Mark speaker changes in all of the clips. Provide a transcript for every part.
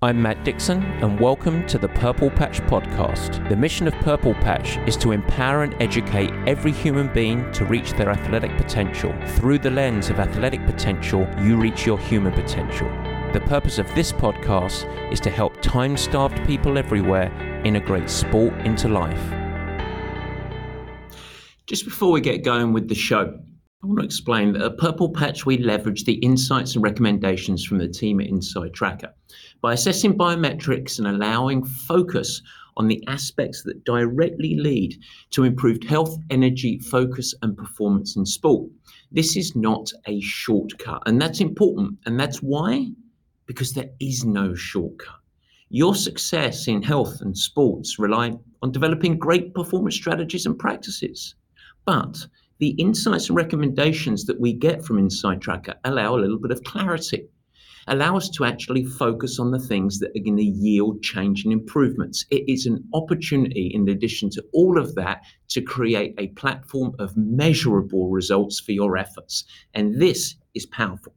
Speaker 1: I'm Matt Dixon, and welcome to the Purple Patch Podcast. The mission of Purple Patch is to empower and educate every human being to reach their athletic potential. Through the lens of athletic potential, you reach your human potential. The purpose of this podcast is to help time starved people everywhere integrate sport into life. Just before we get going with the show, I want to explain that at Purple Patch, we leverage the insights and recommendations from the team at InsideTracker by assessing biometrics and allowing focus on the aspects that directly lead to improved health, energy, focus, and performance in sport. This is not a shortcut, and that's important. And that's why? Because there is no shortcut. Your success in health and sports rely on developing great performance strategies and practices. But the insights and recommendations that we get from InsideTracker allow a little bit of clarity allow us to actually focus on the things that are going to yield change and improvements. It is an opportunity, in addition to all of that, to create a platform of measurable results for your efforts. And this is powerful.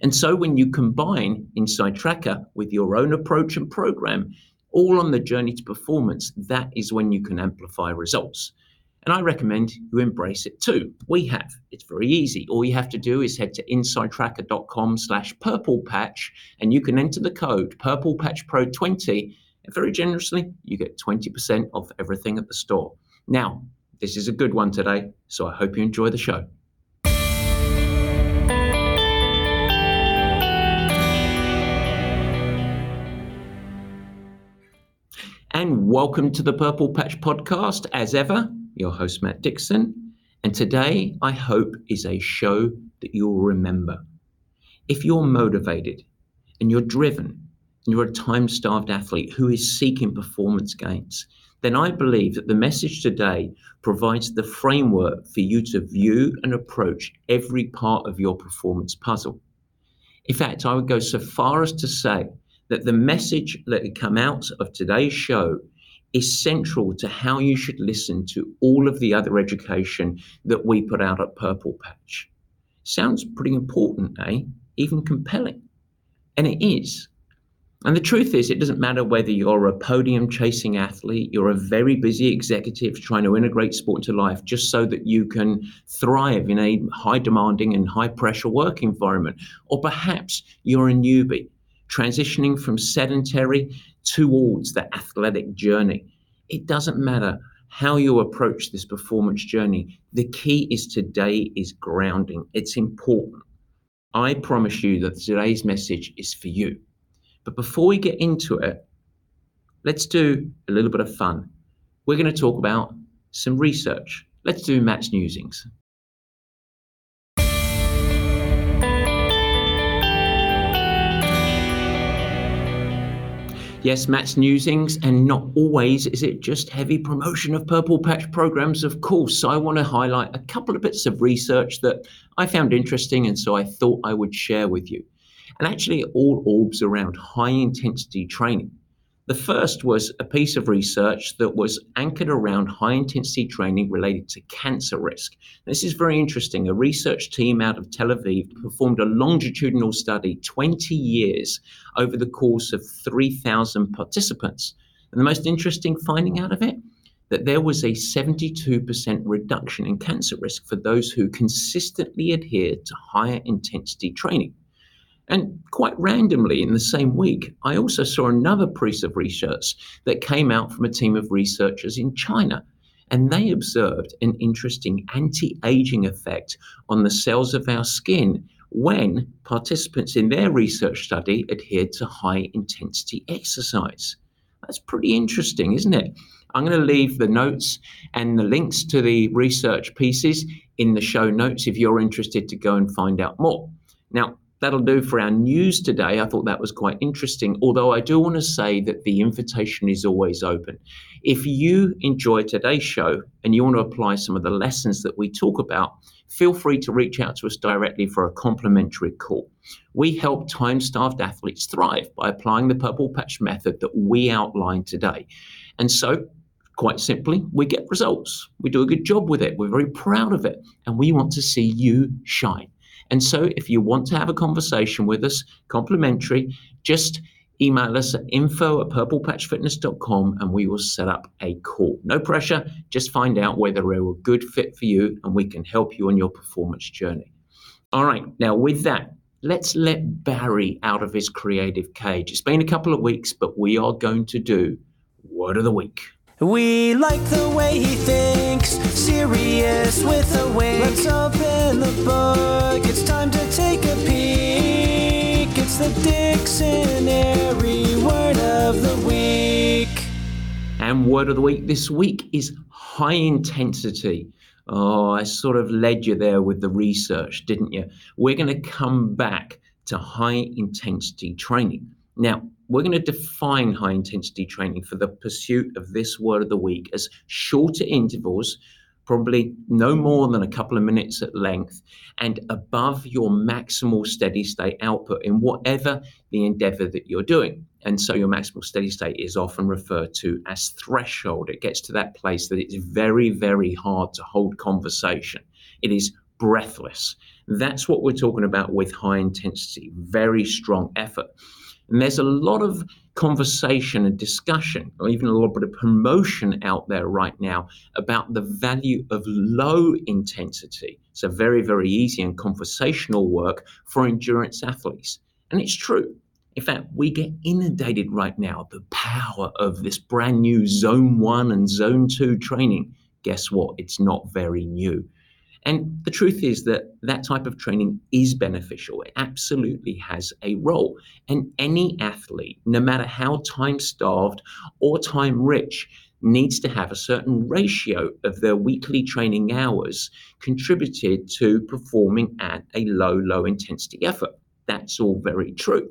Speaker 1: And so when you combine InsideTracker with your own approach and program, all on the journey to performance, that is when you can amplify results. And I recommend you embrace it too. We have. It's very easy. All you have to do is head to insidetracker.com slash purple patch and you can enter the code purple patch pro 20 and very generously you get 20% off everything at the store. Now, this is a good one today, so I hope you enjoy the show. And welcome to the Purple Patch podcast. As ever, your host, Matt Dixon. And today, I hope, is a show that you'll remember. If you're motivated and you're driven, and you're a time starved athlete who is seeking performance gains, then I believe that the message today provides the framework for you to view and approach every part of your performance puzzle. In fact, I would go so far as to say that the message that would come out of today's show is central to how you should listen to all of the other education that we put out at Purple Patch. Sounds pretty important, eh? Even compelling. And it is. And the truth is, it doesn't matter whether you're a podium chasing athlete, you're a very busy executive trying to integrate sport into life just so that you can thrive in a high demanding and high pressure work environment. Or perhaps you're a newbie transitioning from sedentary towards the athletic journey. It doesn't matter how you approach this performance journey. The key is today is grounding. It's important. I promise you that today's message is for you. But before we get into it, let's do a little bit of fun. We're going to talk about some research. Let's do Matt's Musings. Yes, Matt's Musings, and not always is it just heavy promotion of Purple Patch programs, of course. So I want to highlight a couple of bits of research that I found interesting, and so I thought I would share with you. And actually, all orbs around high intensity training. The first was a piece of research that was anchored around high intensity training related to cancer risk. This is very interesting. A research team out of Tel Aviv performed a longitudinal study 20 years over the course of 3,000 participants. And the most interesting finding out of it that there was a 72% reduction in cancer risk for those who consistently adhered to higher intensity training. And quite randomly in the same week, I also saw another piece of research that came out from a team of researchers in China. And they observed an interesting anti aging effect on the cells of our skin when participants in their research study adhered to high intensity exercise. That's pretty interesting, isn't it? I'm going to leave the notes and the links to the research pieces in the show notes if you're interested to go and find out more. Now, that'll do for our news today. I thought that was quite interesting. Although I do want to say that the invitation is always open. If you enjoy today's show and you want to apply some of the lessons that we talk about, feel free to reach out to us directly for a complimentary call. We help time starved athletes thrive by applying the Purple Patch method that we outlined today. And so, quite simply, we get results. We do a good job with it. We're very proud of it. And we want to see you shine. And so, if you want to have a conversation with us, complimentary, just email us at info at purplepatchfitness.com and we will set up a call. No pressure, just find out whether we're a good fit for you and we can help you on your performance journey. All right, now with that, let's let Barry out of his creative cage. It's been a couple of weeks, but we are going to do Word of the Week.
Speaker 2: We like the way he thinks, serious with a wink. Let's open the book, it's time to take a peek. It's the dictionary word of the week.
Speaker 1: And Word of the Week this week is high intensity. Oh, I sort of led you there with the research, didn't you? We're going to come back to high intensity training. Now, we're going to define high intensity training for the pursuit of this word of the week as shorter intervals, probably no more than a couple of minutes at length, and above your maximal steady state output in whatever the endeavor that you're doing. And so your maximal steady state is often referred to as threshold. It gets to that place that it's very, very hard to hold conversation. It is breathless. That's what we're talking about with high intensity, very strong effort. And there's a lot of conversation and discussion, or even a little bit of promotion out there right now about the value of low intensity. So, very, very easy and conversational work for endurance athletes. And it's true. In fact, we get inundated right now the power of this brand new zone one and zone two training. Guess what? It's not very new. And the truth is that that type of training is beneficial. It absolutely has a role. And any athlete, no matter how time starved or time rich, needs to have a certain ratio of their weekly training hours contributed to performing at a low, low intensity effort. That's all very true.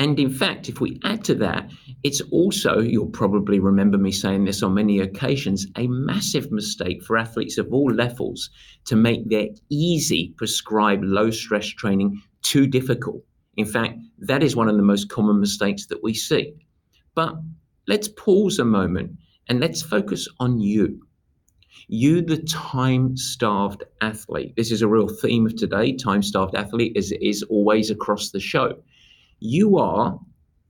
Speaker 1: And in fact, if we add to that, it's also, you'll probably remember me saying this on many occasions, a massive mistake for athletes of all levels to make their easy prescribed low stress training too difficult. In fact, that is one of the most common mistakes that we see. But let's pause a moment and let's focus on you. You, the time starved athlete. This is a real theme of today. Time starved athlete is, is always across the show you are,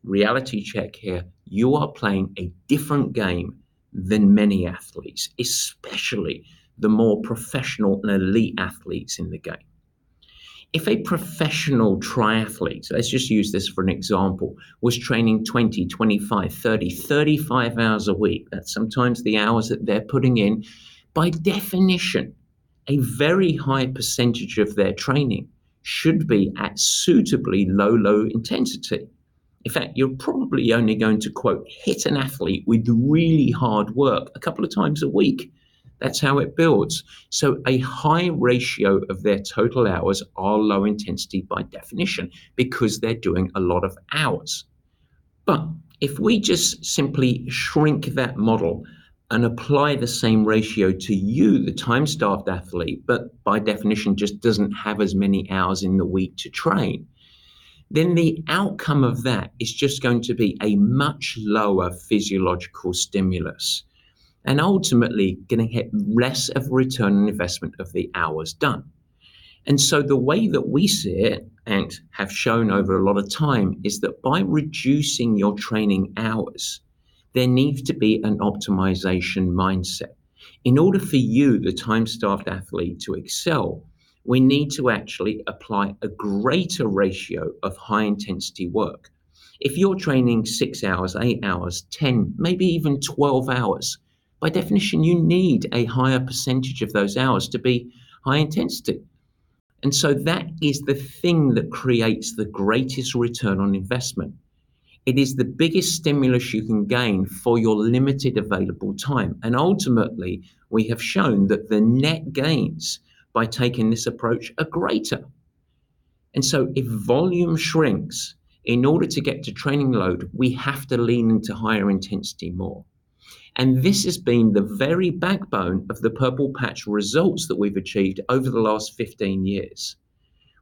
Speaker 1: reality check here, you are playing a different game than many athletes, especially the more professional and elite athletes in the game. If a professional triathlete, let's just use this for an example, was training 20, 25, 30, 35 hours a week, that's sometimes the hours that they're putting in, by definition, a very high percentage of their training should be at suitably low, low intensity. In fact, you're probably only going to quote hit an athlete with really hard work a couple of times a week. That's how it builds. So, a high ratio of their total hours are low intensity by definition because they're doing a lot of hours. But if we just simply shrink that model and apply the same ratio to you, the time starved athlete, but by definition just doesn't have as many hours in the week to train, then the outcome of that is just going to be a much lower physiological stimulus and ultimately going to get less of a return on investment of the hours done. And so the way that we see it and have shown over a lot of time is that by reducing your training hours, there needs to be an optimization mindset. In order for you, the time starved athlete, to excel, we need to actually apply a greater ratio of high intensity work. If you're training six hours, eight hours, 10, maybe even 12 hours, by definition, you need a higher percentage of those hours to be high intensity. And so that is the thing that creates the greatest return on investment. It is the biggest stimulus you can gain for your limited available time. And ultimately, we have shown that the net gains by taking this approach are greater. And so, if volume shrinks, in order to get to training load, we have to lean into higher intensity more. And this has been the very backbone of the Purple Patch results that we've achieved over the last 15 years.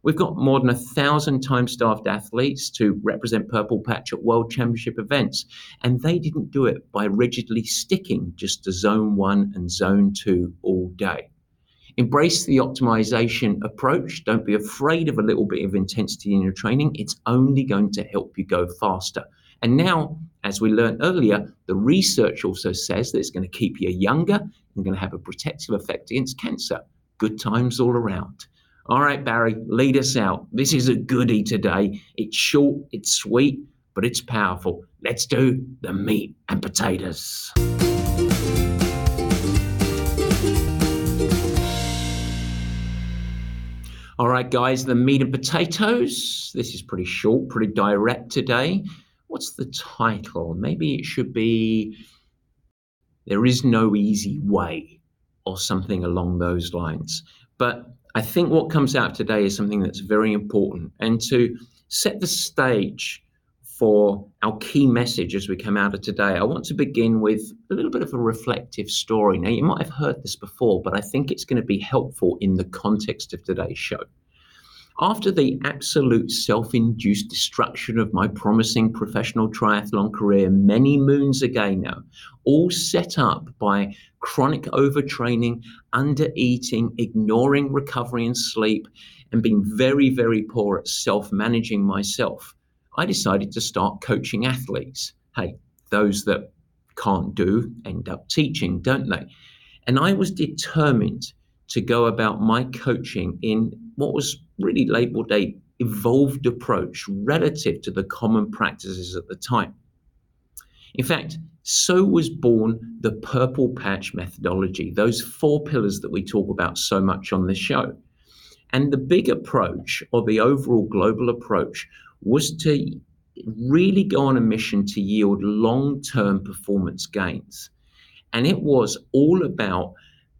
Speaker 1: We've got more than a thousand time staffed athletes to represent Purple Patch at World Championship events. And they didn't do it by rigidly sticking just to zone one and zone two all day. Embrace the optimization approach. Don't be afraid of a little bit of intensity in your training. It's only going to help you go faster. And now, as we learned earlier, the research also says that it's going to keep you younger and going to have a protective effect against cancer. Good times all around. All right, Barry, lead us out. This is a goodie today. It's short, it's sweet, but it's powerful. Let's do the meat and potatoes. All right, guys, the meat and potatoes. This is pretty short, pretty direct today. What's the title? Maybe it should be There is No Easy Way or something along those lines. But I think what comes out today is something that's very important. And to set the stage for our key message as we come out of today, I want to begin with a little bit of a reflective story. Now, you might have heard this before, but I think it's going to be helpful in the context of today's show. After the absolute self induced destruction of my promising professional triathlon career many moons ago now, all set up by chronic overtraining, undereating, ignoring recovery and sleep, and being very, very poor at self managing myself, I decided to start coaching athletes. Hey, those that can't do end up teaching, don't they? And I was determined to go about my coaching in what was really labeled a evolved approach relative to the common practices at the time. In fact, so was born the purple patch methodology, those four pillars that we talk about so much on this show. And the big approach, or the overall global approach, was to really go on a mission to yield long term performance gains. And it was all about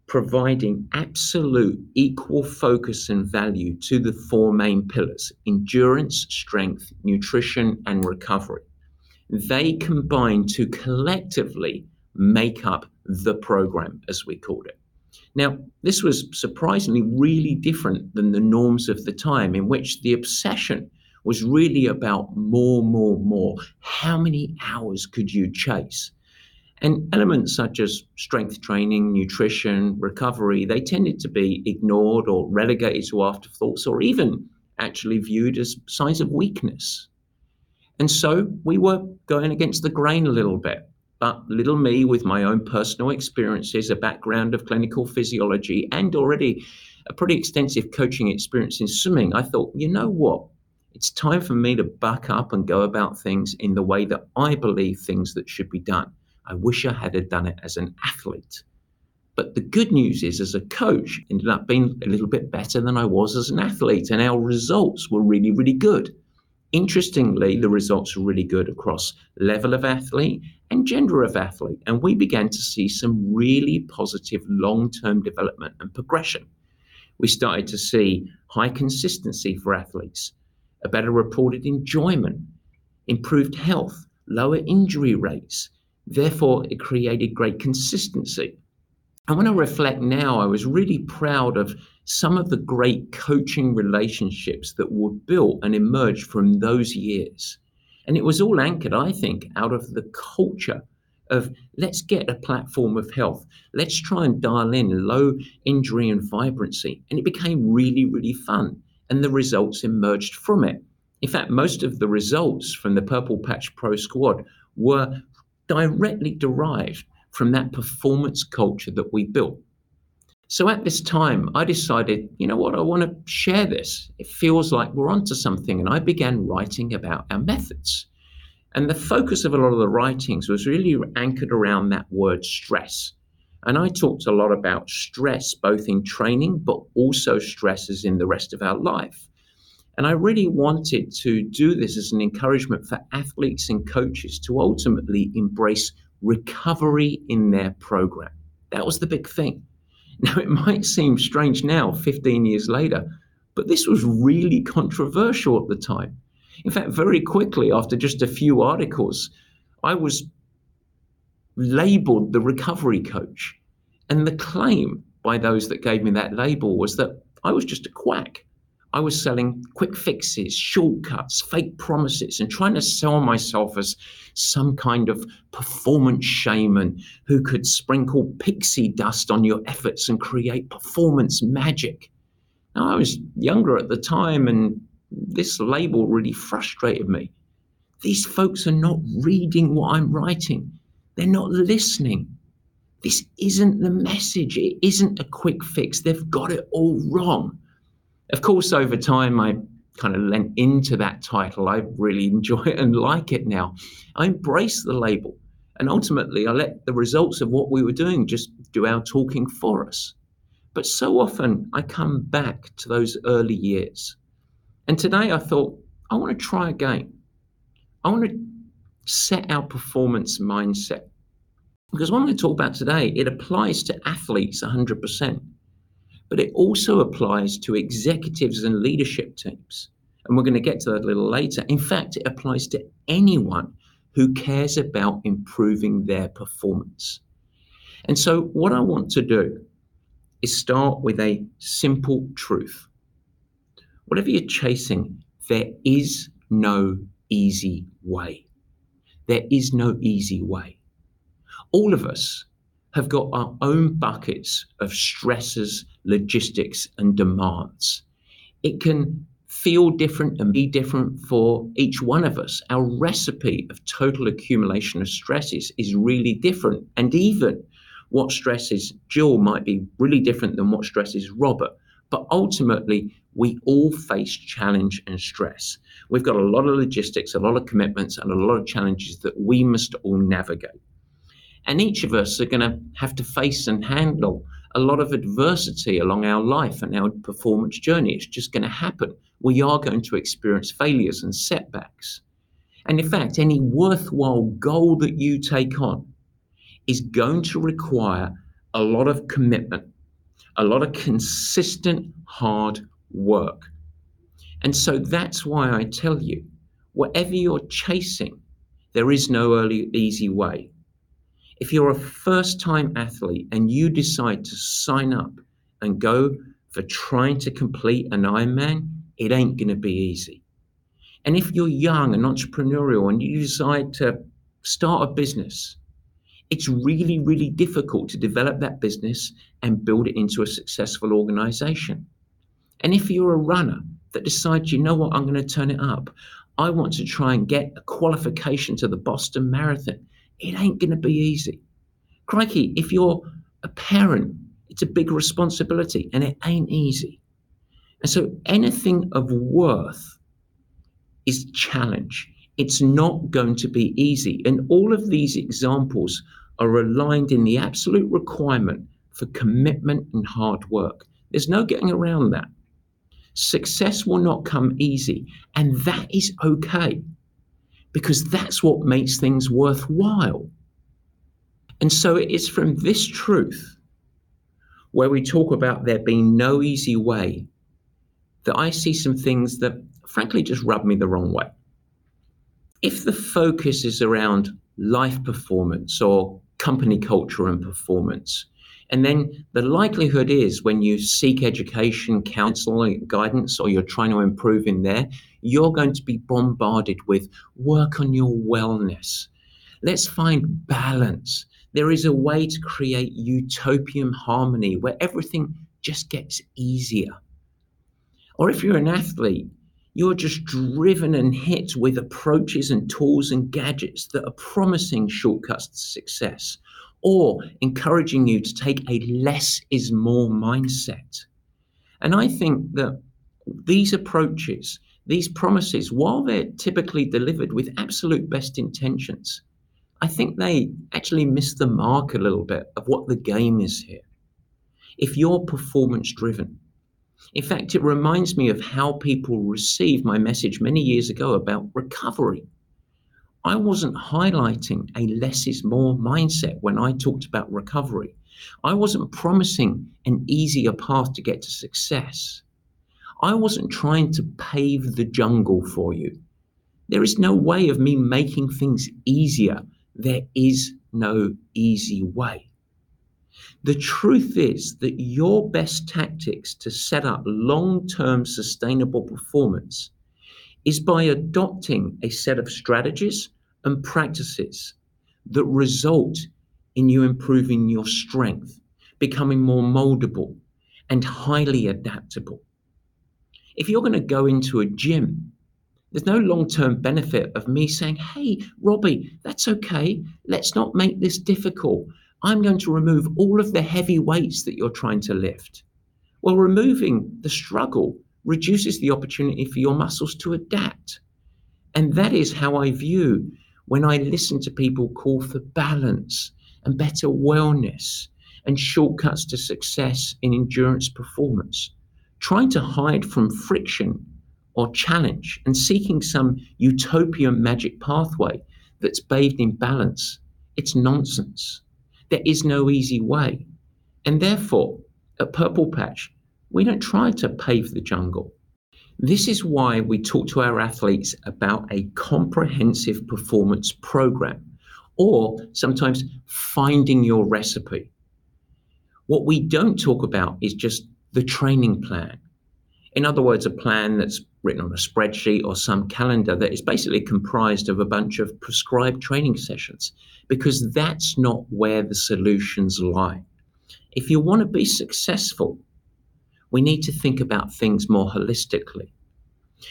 Speaker 1: providing absolute equal focus and value to the four main pillars endurance, strength, nutrition, and recovery. They combine to collectively make up the program, as we called it. Now, this was surprisingly really different than the norms of the time, in which the obsession was really about more, more, more. How many hours could you chase? And elements such as strength training, nutrition, recovery, they tended to be ignored or relegated to afterthoughts or even actually viewed as signs of weakness. And so we were going against the grain a little bit. But little me, with my own personal experiences, a background of clinical physiology, and already a pretty extensive coaching experience in swimming, I thought, you know what? It's time for me to buck up and go about things in the way that I believe things that should be done. I wish I had done it as an athlete. But the good news is, as a coach, ended up being a little bit better than I was as an athlete, and our results were really, really good. Interestingly, the results were really good across level of athlete and gender of athlete, and we began to see some really positive long term development and progression. We started to see high consistency for athletes, a better reported enjoyment, improved health, lower injury rates, Therefore, it created great consistency. And when I reflect now, I was really proud of some of the great coaching relationships that were built and emerged from those years. And it was all anchored, I think, out of the culture of let's get a platform of health. Let's try and dial in low injury and vibrancy. And it became really, really fun. And the results emerged from it. In fact, most of the results from the Purple Patch Pro squad were directly derived from that performance culture that we built. So at this time, I decided, you know what, I want to share this. It feels like we're onto something. And I began writing about our methods. And the focus of a lot of the writings was really anchored around that word stress. And I talked a lot about stress, both in training, but also stresses in the rest of our life. And I really wanted to do this as an encouragement for athletes and coaches to ultimately embrace recovery in their program. That was the big thing. Now, it might seem strange now, 15 years later, but this was really controversial at the time. In fact, very quickly, after just a few articles, I was labeled the recovery coach. And the claim by those that gave me that label was that I was just a quack. I was selling quick fixes, shortcuts, fake promises, and trying to sell myself as some kind of performance shaman who could sprinkle pixie dust on your efforts and create performance magic. Now, I was younger at the time, and this label really frustrated me. These folks are not reading what I'm writing, they're not listening. This isn't the message. It isn't a quick fix. They've got it all wrong. Of course, over time, I kind of lent into that title. I really enjoy it and like it now. I embrace the label. And ultimately, I let the results of what we were doing just do our talking for us. But so often, I come back to those early years. And today, I thought, I want to try again. I want to set our performance mindset. Because what I'm going to talk about today, it applies to athletes 100%, but it also applies to executives and leadership teams. And we're going to get to that a little later. In fact, it applies to anyone who cares about improving their performance. And so, what I want to do is start with a simple truth. Whatever you're chasing, there is no easy way. There is no easy way. All of us have got our own buckets of stresses, logistics, and demands. It can feel different and be different for each one of us. Our recipe of total accumulation of stresses is really different. And even what stresses Jill might be really different than what stresses Robert. But ultimately, we all face challenge and stress. We've got a lot of logistics, a lot of commitments, and a lot of challenges that we must all navigate. And each of us are going to have to face and handle a lot of adversity along our life and our performance journey. It's just going to happen. We are going to experience failures and setbacks. And in fact, any worthwhile goal that you take on is going to require a lot of commitment, a lot of consistent hard work. And so that's why I tell you whatever you're chasing, there is no early, easy way if you're a first time athlete and you decide to sign up and go for trying to complete an Ironman, it ain't going to be easy. And if you're young and entrepreneurial and you decide to start a business, it's really, really difficult to develop that business and build it into a successful organization. And if you're a runner that decides, you know what, I'm going to turn it up, I want to try and get a qualification to the Boston Marathon it ain't going to be easy. Crikey, if you're a parent, it's a big responsibility and it ain't easy. And so anything of worth is challenge. It's not going to be easy. And all of these examples are aligned in the absolute requirement for commitment and hard work. There's no getting around that. Success will not come easy, and that is okay because that's what makes things worthwhile. And so it is from this truth where we talk about there being no easy way that I see some things that frankly just rub me the wrong way. If the focus is around life performance or company culture and performance, and then the likelihood is when you seek education, counseling, guidance, or you're trying to improve in there, you're going to be bombarded with work on your wellness. Let's find balance. There is a way to create utopian harmony where everything just gets easier. Or if you're an athlete, you're just driven and hit with approaches and tools and gadgets that are promising shortcuts to success or encouraging you to take a less is more mindset. And I think that these approaches, these promises, while they're typically delivered with absolute best intentions, I think they actually miss the mark a little bit of what the game is here. If you're performance driven, in fact, it reminds me of how people received my message many years ago about recovery. I wasn't highlighting a less is more mindset when I talked about recovery. I wasn't promising an easier path to get to success. I wasn't trying to pave the jungle for you. There is no way of me making things easier. There is no easy way. The truth is that your best tactics to set up long term sustainable performance is by adopting a set of strategies and practices that result in you improving your strength, becoming more moldable and highly adaptable. If you're going to go into a gym, There's no long term benefit of me saying, hey, Robbie, that's okay. Let's not make this difficult. I'm going to remove all of the heavy weights that you're trying to lift. Well, removing the struggle reduces the opportunity for your muscles to adapt. And that is how I view when I listen to people call for balance and better wellness and shortcuts to success in endurance performance. Trying to hide from friction or challenge and seeking some utopian magic pathway that's bathed in balance, it's nonsense. There is no easy way. And therefore, at Purple Patch, we don't try to pave the jungle. This is why we talk to our athletes about a comprehensive performance program or sometimes finding your recipe. What we don't talk about is just the training plan. In other words, a plan that's written on a spreadsheet or some calendar that is basically comprised of a bunch of prescribed training sessions, because that's not where the solutions lie. If you want to be successful, we need to think about things more holistically.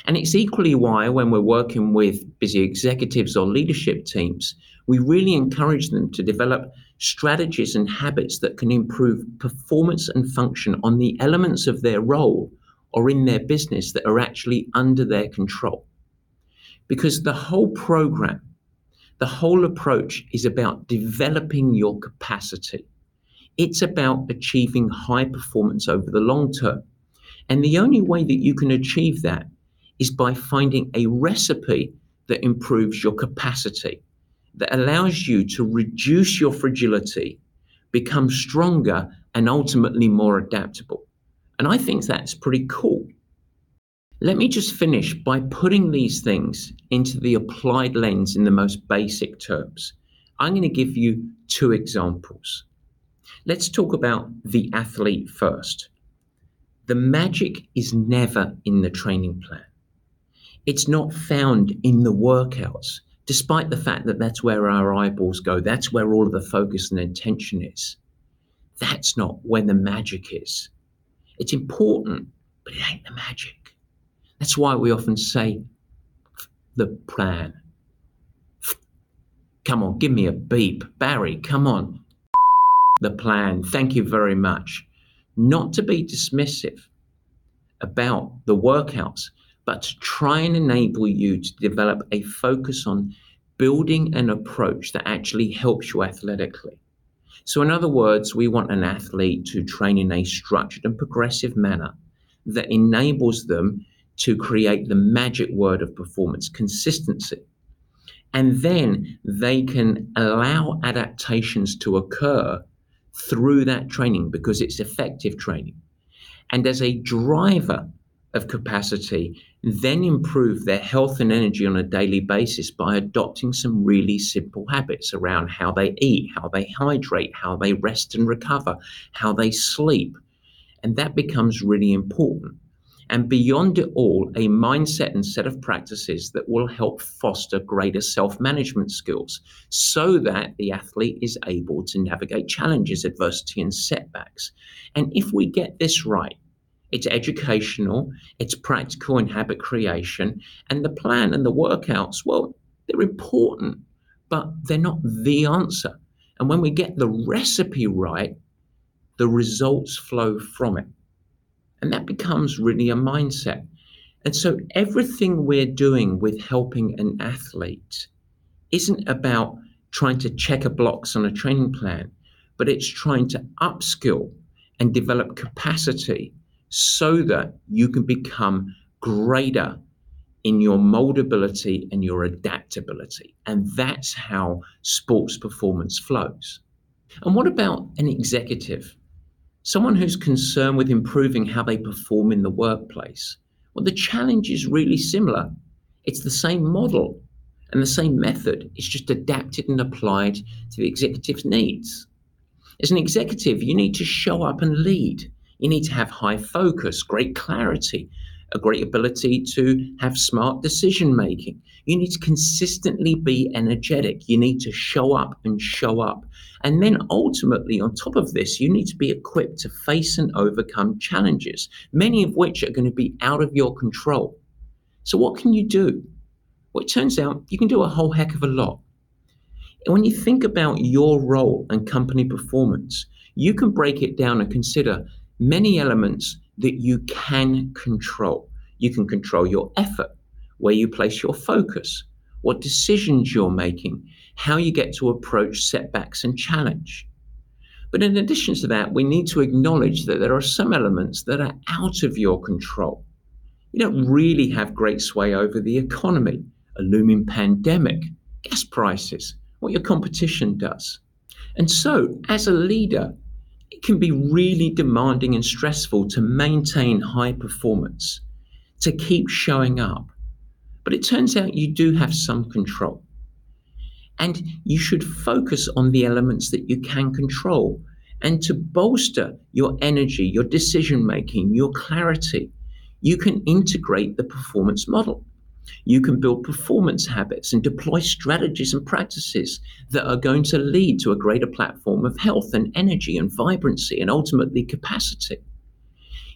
Speaker 1: And it's equally why, when we're working with busy executives or leadership teams, we really encourage them to develop strategies and habits that can improve performance and function on the elements of their role or in their business that are actually under their control. Because the whole program, the whole approach is about developing your capacity. It's about achieving high performance over the long term. And the only way that you can achieve that is by finding a recipe that improves your capacity, that allows you to reduce your fragility, become stronger, and ultimately more adaptable. And I think that's pretty cool. Let me just finish by putting these things into the applied lens in the most basic terms. I'm going to give you two examples. Let's talk about the athlete first. The magic is never in the training plan. It's not found in the workouts, despite the fact that that's where our eyeballs go. That's where all of the focus and attention is. That's not where the magic is. It's important, but it ain't the magic. That's why we often say the plan. Come on, give me a beep. Barry, come on. The plan. Thank you very much. Not to be dismissive about the workouts, but to try and enable you to develop a focus on building an approach that actually helps you athletically. So, in other words, we want an athlete to train in a structured and progressive manner that enables them to create the magic word of performance consistency. And then they can allow adaptations to occur through that training because it's effective training. And as a driver of capacity, then improve their health and energy on a daily basis by adopting some really simple habits around how they eat, how they hydrate, how they rest and recover, how they sleep. And that becomes really important. And beyond it all, a mindset and set of practices that will help foster greater self management skills so that the athlete is able to navigate challenges, adversity, and setbacks. And if we get this right, it's educational, it's practical in habit creation, and the plan and the workouts, well, they're important, but they're not the answer. And when we get the recipe right, the results flow from it. And that becomes really a mindset. And so everything we're doing with helping an athlete isn't about trying to check a box on a training plan, but it's trying to upskill and develop capacity so that you can become greater in your moldability and your adaptability. And that's how sports performance flows. And what about an executive? Someone who's concerned with improving how they perform in the workplace. Well, the challenge is really similar. It's the same model and the same method. It's just adapted and applied to the executive's needs. As an executive, you need to show up and lead. You need to have high focus, great clarity, a great ability to have smart decision making. You need to consistently be energetic. You need to show up and show up. And then ultimately, on top of this, you need to be equipped to face and overcome challenges, many of which are going to be out of your control. So, what can you do? Well, it turns out you can do a whole heck of a lot. And when you think about your role and company performance, you can break it down and consider many elements that you can control. You can control your effort, where you place your focus, what decisions you're making, how you get to approach setbacks and challenge. But in addition to that, we need to acknowledge that there are some elements that are out of your control. You don't really have great sway over the economy, a looming pandemic, gas prices, what your competition does. And so, as a leader, it can be really demanding and stressful to maintain high performance, to keep showing up. But it turns out you do have some control. And you should focus on the elements that you can control and to bolster your energy, your decision making, your clarity. You can integrate the performance model. You can build performance habits and deploy strategies and practices that are going to lead to a greater platform of health and energy and vibrancy and ultimately capacity.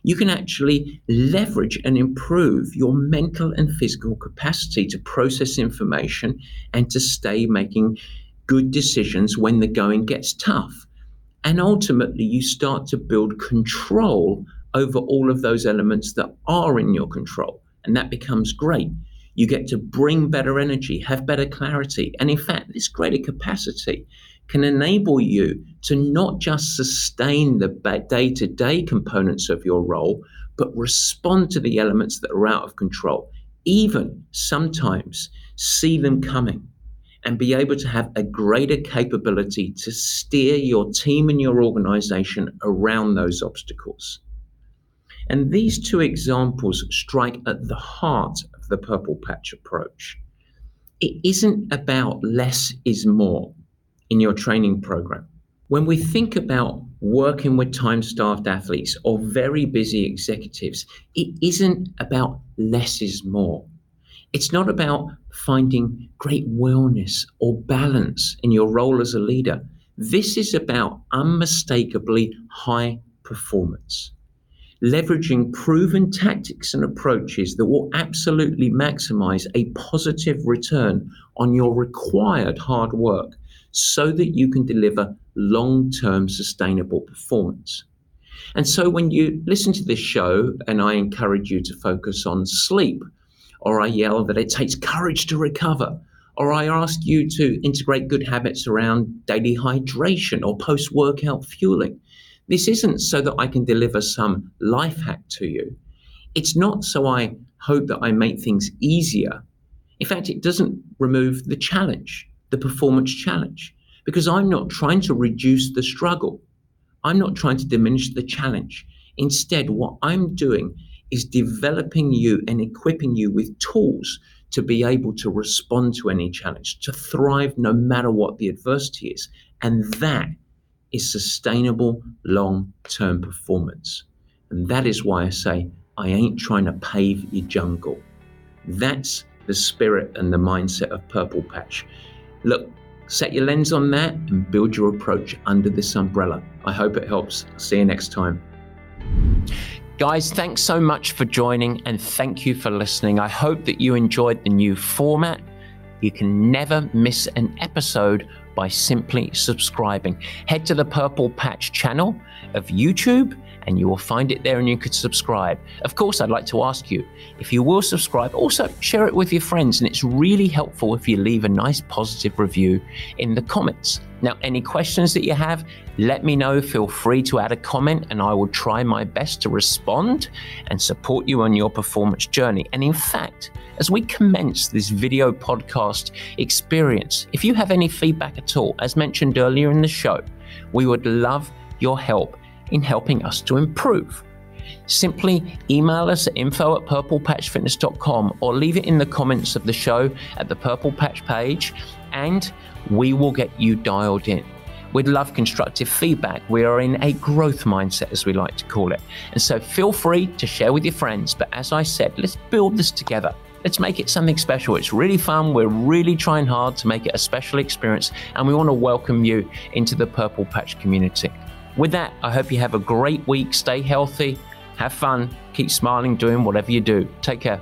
Speaker 1: You can actually leverage and improve your mental and physical capacity to process information and to stay making good decisions when the going gets tough. And ultimately, you start to build control over all of those elements that are in your control. And that becomes great. You get to bring better energy, have better clarity. And in fact, this greater capacity can enable you to not just sustain the day to day components of your role, but respond to the elements that are out of control, even sometimes see them coming and be able to have a greater capability to steer your team and your organization around those obstacles. And these two examples strike at the heart of the purple patch approach. It isn't about less is more in your training program. When we think about working with time staffed athletes or very busy executives, it isn't about less is more. It's not about finding great wellness or balance in your role as a leader. This is about unmistakably high performance leveraging proven tactics and approaches that will absolutely maximize a positive return on your required hard work so that you can deliver long term sustainable performance. And so when you listen to this show, and I encourage you to focus on sleep, or I yell that it takes courage to recover, or I ask you to integrate good habits around daily hydration or post workout fueling, this isn't so that I can deliver some life hack to you. It's not so I hope that I make things easier. In fact, it doesn't remove the challenge, the performance challenge, because I'm not trying to reduce the struggle. I'm not trying to diminish the challenge. Instead, what I'm doing is developing you and equipping you with tools to be able to respond to any challenge, to thrive no matter what the adversity is. And that is sustainable long term performance. And that is why I say, I ain't trying to pave your jungle. That's the spirit and the mindset of Purple Patch. Look, set your lens on that and build your approach under this umbrella. I hope it helps. See you next time. Guys, thanks so much for joining and thank you for listening. I hope that you enjoyed the new format. You can never miss an episode by simply subscribing. Head to the Purple Patch channel of YouTube and you will find it there and you could subscribe. Of course, I'd like to ask you if you will subscribe, also share it with your friends. And it's really helpful if you leave a nice positive review in the comments. Now, any questions that you have, let me know. Feel free to add a comment, and I will try my best to respond and support you on your performance journey. And in fact, as we commence this video podcast experience, if you have any feedback at all, as mentioned earlier in the show, we would love your help in helping us to improve. Simply email us at info at purplepatchfitness.com or leave it in the comments of the show at the Purple Patch page, and we will get you dialed in. We'd love constructive feedback. We are in a growth mindset, as we like to call it. And so feel free to share with your friends. But as I said, let's build this together. Let's make it something special. It's really fun. We're really trying hard to make it a special experience. And we want to welcome you into the Purple Patch community. With that, I hope you have a great week. Stay healthy, have fun, keep smiling, doing whatever you do. Take care.